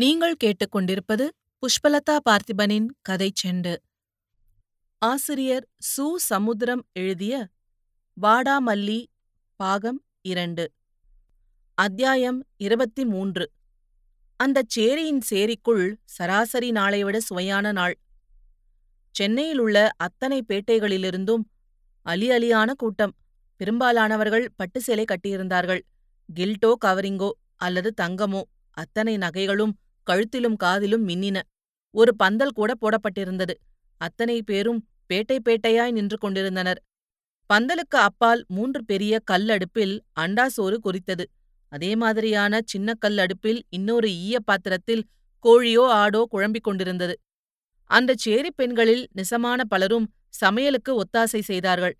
நீங்கள் கேட்டுக்கொண்டிருப்பது புஷ்பலதா பார்த்திபனின் கதை செண்டு. ஆசிரியர் சு. சமுத்திரம் எழுதிய வாடாமல்லி பாகம் இரண்டு. அத்தியாயம் இருபத்தி மூன்று அந்தச் சேரியின் சேரிக்குள் சராசரி நாளை விட சுவையான நாள். சென்னையில் உள்ள அத்தனை பேட்டைகளிலிருந்தும் அலி அலியான கூட்டம். பெரும்பாலானவர்கள் பட்டு சேலை கட்டியிருந்தார்கள். கில்டோ கவரிங்கோ அல்லது தங்கமோ அத்தனை நகைகளும் கழுத்திலும் காதிலும் மின்னின. ஒரு பந்தல் கூட போடப்பட்டிருந்தது. அத்தனை பேரும் பேட்டை பேட்டையாய் நின்று கொண்டிருந்தனர். பந்தலுக்கு அப்பால் மூன்று பெரிய கல் அடுப்பில் அண்டா சோறு அதே மாதிரியான சின்ன கல் அடுப்பில் இன்னொரு ஈய பாத்திரத்தில் கோழியோ ஆடோ குழம்பிக் கொண்டிருந்தது. அந்தச் சேரிப் பெண்களில் நிசமான பலரும் சமையலுக்கு ஒத்தாசை செய்தார்கள்.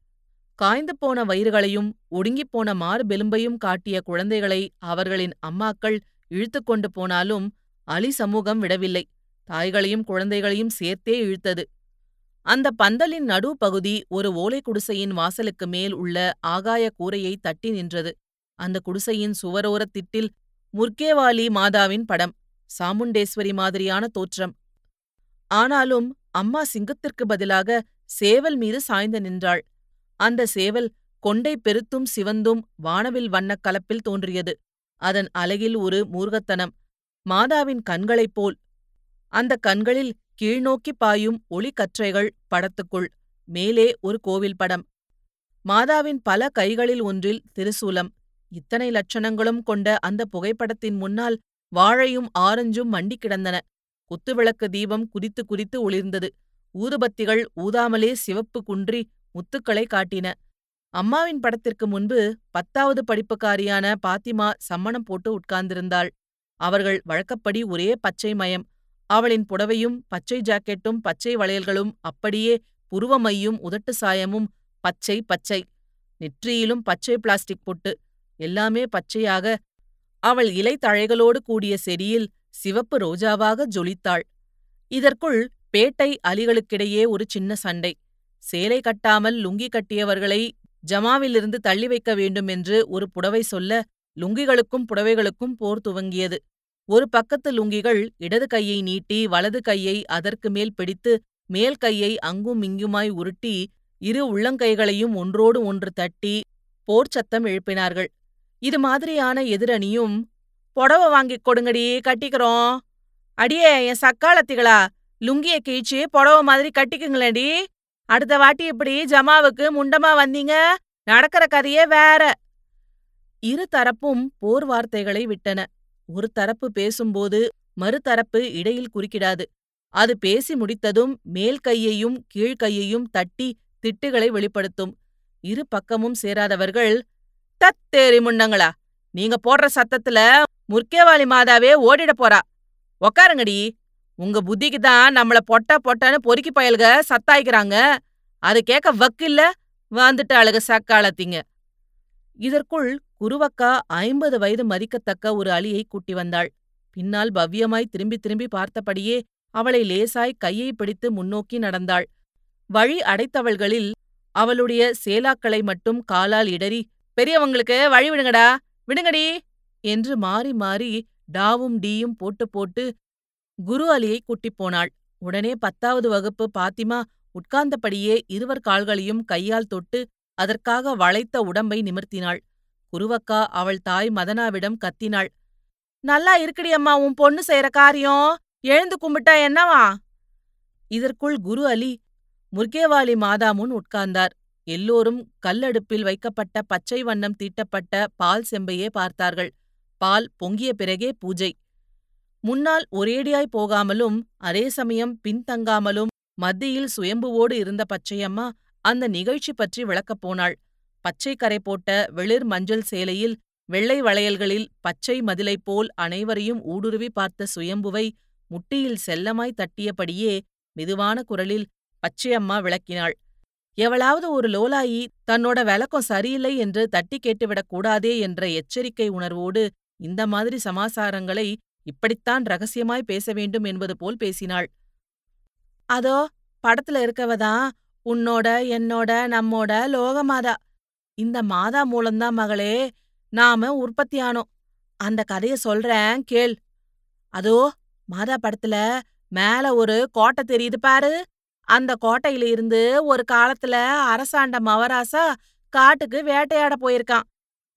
காய்ந்து போன வயிறுகளையும் ஒடுங்கிப் போன மார்பெலும்பையும் காட்டிய குழந்தைகளை அவர்களின் அம்மாக்கள் இழுத்துக் கொண்டு போனாலும் அலி சமூகம் விடவில்லை. தாய்களையும் குழந்தைகளையும் சேர்த்தே இழுத்தது. அந்த பந்தலின் நடுப்பகுதி ஒரு ஓலை குடிசையின் வாசலுக்கு மேல் உள்ள ஆகாய கூரையை தட்டி நின்றது. அந்த குடிசையின் சுவரோரத் திட்டில் முர்கேவாலி மாதாவின் படம் சாமுண்டேஸ்வரி மாதிரியான தோற்றம். ஆனாலும் அம்மா சிங்கத்திற்கு பதிலாக சேவல் மீது சாய்ந்து நின்றாள். அந்த சேவல் கொண்டை பெருத்தும் சிவந்தும் வானவில் வண்ணக் கலப்பில் தோன்றியது. அதன் அலகில் ஒரு மூர்கத்தனம் மாதாவின் கண்களைப் போல். அந்தக் கண்களில் கீழ்நோக்கிப் பாயும் ஒளிக்கற்றைகள் படத்துக்குள் மேலே ஒரு கோவில் படம். மாதாவின் பல கைகளில் ஒன்றில் திருசூலம். இத்தனை லட்சணங்களும் கொண்ட அந்த புகைப்படத்தின் முன்னால் வாழையும் ஆரஞ்சும் மண்டிக் கிடந்தன. குத்துவிளக்கு தீபம் குதித்து குதித்து ஒளிர்ந்தது. ஊதுபத்திகள் ஊதாமலே சிவப்பு குன்றி முத்துக்களை காட்டின. அம்மாவின் படத்திற்கு முன்பு பத்தாவது படிப்புக்காரியான பாத்திமா சம்மணம் போட்டு உட்கார்ந்திருந்தாள். அவர்கள் வழக்கப்படி ஒரே பச்சை மயம். அவளின் புடவையும் பச்சை ஜாக்கெட்டும் பச்சை வளையல்களும் அப்படியே புருவமையும் உதட்டு சாயமும் பச்சை பச்சை. நெற்றியிலும் பச்சை பிளாஸ்டிக் பொட்டு. எல்லாமே பச்சையாக. அவள் இலை தழைகளோடு கூடிய செடியில் சிவப்பு ரோஜாவாக ஜொலித்தாள். இதற்குள் பேட்டை அலிகளுக்கிடையே ஒரு சின்ன சண்டை. சேலை கட்டாமல் லுங்கி கட்டியவர்களை ஜமாவிலிருந்து தள்ளி வைக்க வேண்டும் என்று ஒரு புடவை சொல்ல லுங்கிகளுக்கும் புடவைகளுக்கும் போர் துவங்கியது. ஒரு பக்கத்து லுங்கிகள் இடது கையை நீட்டி வலது கையை அதற்கு மேல் பிடித்து மேல் கையை அங்கும் இங்குமாய் உருட்டி இரு உள்ளங்கைகளையும் ஒன்றோடு ஒன்று தட்டி போர் சத்தம் எழுப்பினார்கள். இது மாதிரியான எதிரணியும் புடவ வாங்கிக் கொடுங்கடி கட்டிக்கிறோம். அடியே என் சக்காலத்திகளா லுங்கிய கீழ்ச்சி புடவ மாதிரி கட்டிக்குங்களேடி அடுத்த வாட்டி இப்படி ஜமாவுக்கு முண்டமா வந்தீங்க நடக்கிற கதையே வேற. இரு தரப்பும் போர் வார்த்தைகளை விட்டன. ஒரு தரப்பு பேசும்போது மறுதரப்பு இடையில் குறுக்கிடாது. அது பேசி முடித்ததும் மேல் கையையும் கீழ்கையையும் தட்டி திட்டுகளை வெளிப்படுத்தும். இரு பக்கமும் சேராதவர்கள் தத்தேரி முண்டங்களா நீங்க போடுற சத்தத்துல முர்க்கேவாலி மாதாவே ஓடிட போறா. உக்காருங்கடி உங்க புத்திக்கு தான் நம்மள பொட்டா பொட்டான்னு பொறுக்கி பயல்க சத்தாய்க்கிறாங்க. அது கேட்க வக்கில்ல வந்துட்டு அழுக சக்காலத்திங்க. இதற்குள் குருவக்கா ஐம்பது வயது மதிக்கத்தக்க ஒரு அலியை கூட்டி வந்தாள். பின்னால் பவ்யமாய் திரும்பி திரும்பி பார்த்தபடியே அவளை லேசாய் கையை பிடித்து முன்னோக்கி நடந்தாள். வழி அடைத்தவள்களில் அவளுடைய சேலாக்களை மட்டும் காலால் இடறி பெரியவங்களுக்கு வழி விடுங்கடா விடுங்கடி! என்று மாறி மாறி டாவும் டீயும் போட்டு போட்டு குரு அலியை கூட்டிப் போனாள். உடனே பத்தாவது வகுப்பு பாத்திமா உட்கார்ந்தபடியே இருவர் கால்களையும் கையால் தொட்டு அதற்காக வளைத்த உடம்பை நிமிர்த்தினாள். குருவக்கா அவள் தாய் மதனாவிடம் கத்தினாள். நல்லா இருக்குடி அம்மா உன் பொண்ணு செய்யற காரியம். எழுந்து கும்பிட்டா என்னவா? இதற்குள் குரு அலி முர்கேவாலி மாதா முன் உட்கார்ந்தார். எல்லோரும் கல்லடுப்பில் வைக்கப்பட்ட பச்சை வண்ணம் தீட்டப்பட்ட பால் செம்பையே பார்த்தார்கள். பால் பொங்கிய பிறகே பூஜை. முன்னால் ஒரேடியாய் போகாமலும் அதே சமயம் பின்தங்காமலும் மத்தியில் சுயம்புவோடு இருந்த பச்சையம்மா அந்த நிகழ்ச்சி பற்றி விளக்கப் போனாள். பச்சை கரை போட்ட வெளிர் மஞ்சள் சேலையில் வெள்ளை வளையல்களில் பச்சை மதிலைப் போல் அனைவரையும் ஊடுருவி பார்த்த சுயம்புவை முட்டியில் செல்லமாய் தட்டியபடியே மெதுவான குரலில் பச்சையம்மா விளக்கினாள். எவளாவது ஒரு லோலாயி தன்னோட விளக்கம் சரியில்லை என்று தட்டி கேட்டுவிடக் கூடாதே என்ற எச்சரிக்கை உணர்வோடு இந்த மாதிரி சமாசாரங்களை இப்படித்தான் ரகசியமாய் பேச வேண்டும் என்பது போல் பேசினாள். அதோ படத்துல இருக்கவதான் உன்னோட என்னோட நம்மோட லோகமாதா இந்த மாதா மூலம்தான் மகளே நாம உற்பத்தியானோம் அந்த கதைய சொல்றேன் கேள். அதோ மாதா படத்துல மேல ஒரு கோட்டை தெரியுது பாரு. அந்த கோட்டையில இருந்து ஒரு காலத்துல அரசாண்ட மவராசா காட்டுக்கு வேட்டையாட போயிருக்கான்.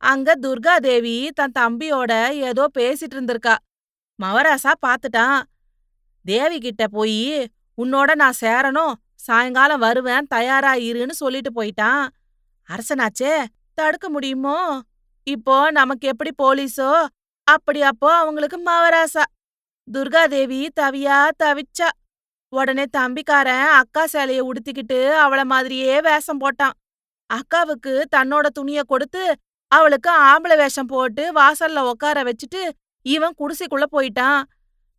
அங்க துர்கா தேவி தன் தம்பியோட ஏதோ பேசிட்டு இருந்திருக்கா. மவராசா பாத்துட்டான். தேவி கிட்ட போய் உன்னோட நான் சேரணும். சாயங்காலம் வருவேன். தயாரா இருன்னு சொல்லிட்டு போயிட்டான். அரசனாச்சே தடுக்க முடியுமோ? இப்போ நமக்கு எப்படி போலீஸோ அப்படி அப்போ அவங்களுக்கு மவராசா. துர்காதேவி தவியா தவிச்சா. உடனே தம்பிக்காரன் அக்கா சேலைய உடுத்திக்கிட்டு அவள மாதிரியே வேஷம் போட்டான். அக்காவுக்கு தன்னோட துணிய கொடுத்து அவளுக்கு ஆம்பளை வேஷம் போட்டு வாசல்ல உட்கார வச்சுட்டு இவன் குடிசைக்குள்ள போயிட்டான்.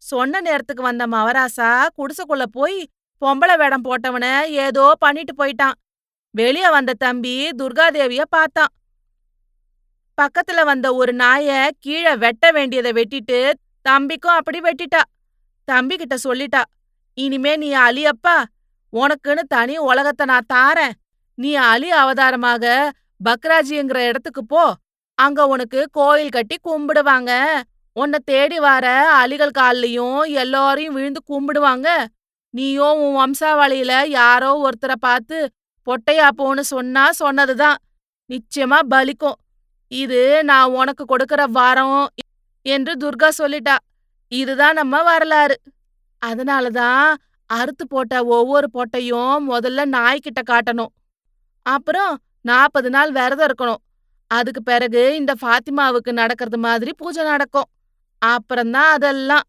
சொன்ன நேரத்துக்கு வந்த மவராசா குடிசைக்குள்ள போய் பொம்பளை வேடம் போட்டவன ஏதோ பண்ணிட்டு போயிட்டான். வெளிய வந்த தம்பி துர்காதேவிய பார்த்தான். பக்கத்துல வந்த ஒரு நாய கீழே வெட்ட வேண்டியத வெட்டிட்டு தம்பிக்கும் அப்படி வெட்டிட்டா. தம்பி கிட்ட சொல்லிட்டா இனிமே நீ அலியப்பா உனக்குன்னு தனி உலகத்தை நான் தாரேன். நீ அலி அவதாரமாக பக்ராஜிங்கிற இடத்துக்கு போ. அங்க உனக்கு கோயில் கட்டி கும்பிடுவாங்க. உன்னை தேடி வர அலிகள் கால்லயும் எல்லாரையும் விழுந்து கும்பிடுவாங்க. நீயும் உன் வம்சாவளியில யாரோ ஒருத்தரை பார்த்து பொட்டையா போன்னு சொன்னா சொன்னதுதான். நிச்சயமா பலிக்கும். இது நான் உனக்கு கொடுக்கற வாரம் என்று துர்கா சொல்லிட்டா. இதுதான் நம்ம வரலாறு. அதனாலதான் அறுத்து போட்ட ஒவ்வொரு பொட்டையும் முதல்ல நாய்கிட்ட காட்டணும். அப்புறம் நாற்பது நாள் விரதம் இருக்கணும். அதுக்கு பிறகு இந்த ஃபாத்திமாவுக்கு நடக்கிறது மாதிரி பூஜை நடக்கும். அப்புறம்தான் அதெல்லாம்.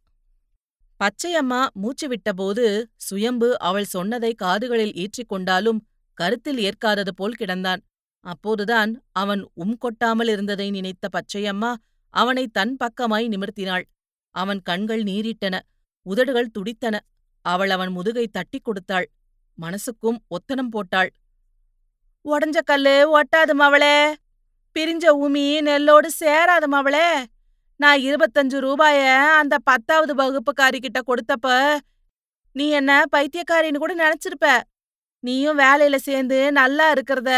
பச்சையம்மா மூச்சு விட்டபோது சுயம்பு அவள் சொன்னதை காதுகளில் ஏற்றிக்கொண்டாலும் கருத்தில் ஏற்காதது போல் கிடந்தான். அப்போதுதான் அவன் உம் கொட்டாமல் இருந்ததை நினைத்த பச்சையம்மா அவனை தன் பக்கமாய் நிமிர்த்தினாள். அவன் கண்கள் நீரிட்டன உதடுகள் துடித்தன. அவள் அவன் முதுகை தட்டிக் கொடுத்தாள். மனசுக்கும் ஒத்தனம் போட்டாள். உடஞ்ச கல்லு ஒட்டாது மவளே. பிரிஞ்ச உமி நெல்லோடு சேராது மவளே. நான் இருபத்தஞ்சு ரூபாய அந்த பத்தாவது வகுப்புக்காரி கிட்ட கொடுத்தப்ப நீ என்ன பைத்தியக்காரின்னு கூட நினைச்சிருப்ப. நீயும் வேலையில சேர்ந்து நல்லா இருக்கிறத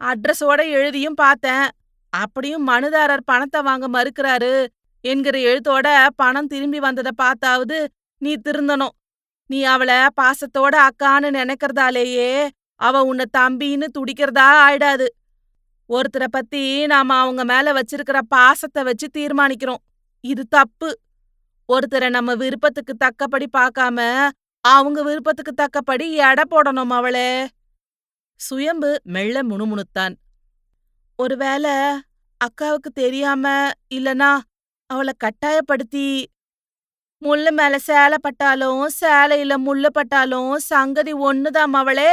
அட்ரஸோட எழுதியும் பார்த்தேன். அப்படியும் மனுதாரர் பணத்தை வாங்க மறுக்கிறாரு. என்கிற எழுத்தோட பணம் திரும்பி வந்தத பார்த்தாவது நீ திருந்தணும். நீ அவள பாசத்தோட அக்கான்னு நினைக்கிறதாலேயே அவ உன்னை தம்பின்னு துடிக்கிறதா ஆயிடாது. ஒருத்தரை பத்தி நாம அவங்க மேல வச்சிருக்கிற பாசத்தை வச்சு தீர்மானிக்கிறோம். இது தப்பு. ஒருத்தரை நம்ம விருப்பத்துக்கு தக்கபடி பார்க்காம அவங்க விருப்பத்துக்கு தக்கபடி எடை போடணும் அவளே. சுயம்பு மெல்ல முணுமுணுத்தான். ஒருவேளை அக்காவுக்கு தெரியாம இல்லனா அவளை கட்டாயப்படுத்தி முள்ளு மேல சேலை பட்டாலும் சேலையில முள்ளு பட்டாலும் சங்கதி ஒண்ணுதாம் அவளே.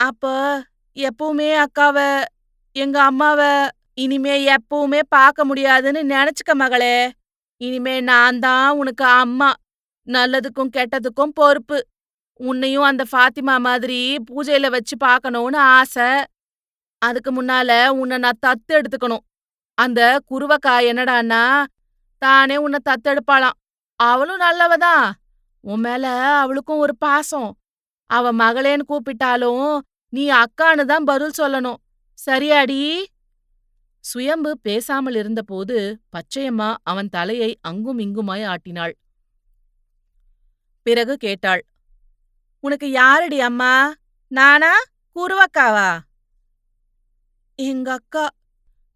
அப்ப எப்பவுமே அக்காவ எங்க அம்மாவ இனிமே எப்பவுமே பார்க்க முடியாதுன்னு நினைச்சுக்க மகளே. இனிமே நான் தான் உனக்கு அம்மா. நல்லதுக்கும் கெட்டதுக்கும் பொறுப்பு. உன்னையும் அந்த ஃபாத்திமா மாதிரி பூஜையில வச்சு பார்க்கணும்னு ஆசை. அதுக்கு முன்னால உன்னை நான் தத்து எடுத்துக்கணும். அந்த குருவக்கா என்னடான்னா தானே உன்னை தத்தெடுப்பாளாம் அவளும் நல்லவதான் உன் மேல அவளுக்கும் ஒரு பாசம். அவ மகளேன்னு கூப்பிட்டாலும் நீ அக்கான்னு தான் பதில் சொல்லணும். சரியாடி? சுயம்பு பேசாமல் இருந்தபோது பச்சையம்மா அவன் தலையை அங்கும் இங்குமாய் ஆட்டினாள். பிறகு கேட்டாள். உனக்கு யாரடி அம்மா? நானா? குருவக்காவா? எங்க அக்கா.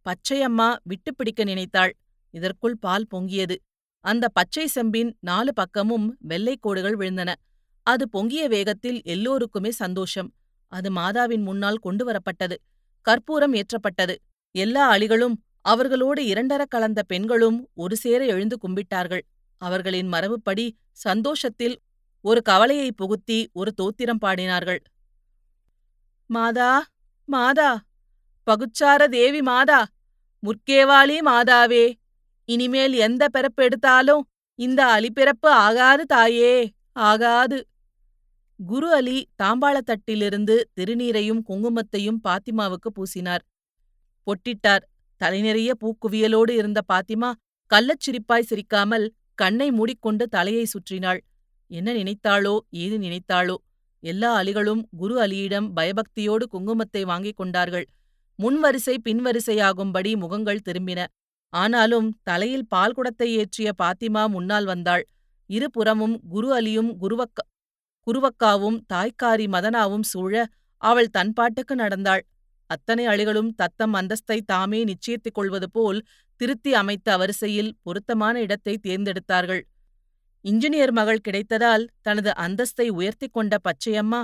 பச்சையம்மா விட்டு பிடிக்க நினைத்தாள். இதற்குள் பால் பொங்கியது. அந்த பச்சை செம்பின் நாலு பக்கமும் வெள்ளைக் கோடுகள் விழுந்தன. அது பொங்கிய வேகத்தில் எல்லோருக்குமே சந்தோஷம். அது மாதாவின் முன்னால் கொண்டு வரப்பட்டது கற்பூரம் ஏற்றப்பட்டது. எல்லா அழிகளும் அவர்களோடு இரண்டர கலந்த பெண்களும் ஒரு சேர எழுந்து கும்பிட்டார்கள். அவர்களின் மரபுப்படி சந்தோஷத்தில் ஒரு கவலையை புகுத்தி ஒரு தோத்திரம் பாடினார்கள். மாதா மாதா பகுச்சார தேவி மாதா முற்கேவாளி மாதாவே இனிமேல் எந்த பிறப்பு எடுத்தாலும் இந்த அலிபிறப்பு ஆகாது தாயே ஆகாது குரு அலி தாம்பாளத்தட்டிலிருந்து திருநீரையும் குங்குமத்தையும் பாத்திமாவுக்கு பூசினார். பொட்டிட்டார். தலைநிறைய பூக்குவியலோடு இருந்த பாத்திமா கள்ளச் சிரிப்பாய் சிரிக்காமல் கண்ணை மூடிக்கொண்டு தலையை சுற்றினாள். என்ன நினைத்தாளோ ஏது நினைத்தாளோ. எல்லா அலிகளும் குரு அலியிடம் பயபக்தியோடு குங்குமத்தை வாங்கிக் கொண்டார்கள். முன்வரிசை பின்வரிசையாகும்படி முகங்கள் திரும்பின. ஆனாலும் தலையில் பால் குடத்தை ஏற்றிய பாத்திமா முன்னால் வந்தாள். இருபுறமும் குரு அலியும் குருவக்க குருவக்காவும் தாய்க்காரி மதனாவும் சூழ அவள் தன்பாட்டுக்கு நடந்தாள். அத்தனை அழிகளும் தத்தம் அந்தஸ்தை தாமே நிச்சயித்துக் கொள்வது போல் திருத்தி அமைத்த வரிசையில் பொருத்தமான இடத்தை தேர்ந்தெடுத்தார்கள். இன்ஜினியர் மகள் கிடைத்ததால் தனது அந்தஸ்தை உயர்த்திக் கொண்ட பச்சையம்மா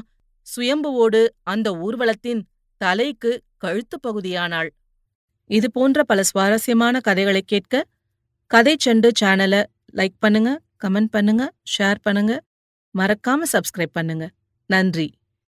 சுயம்புவோடு அந்த ஊர்வலத்தின் தலைக்கு கழுத்துப் பகுதியானாள். இது போன்ற பல சுவாரஸ்யமான கதைகளை கேட்க கதை செண்டு சேனலை லைக் பண்ணுங்க கமெண்ட் பண்ணுங்க ஷேர் பண்ணுங்க. மறக்காம சப்ஸ்கிரைப் பண்ணுங்க. நன்றி.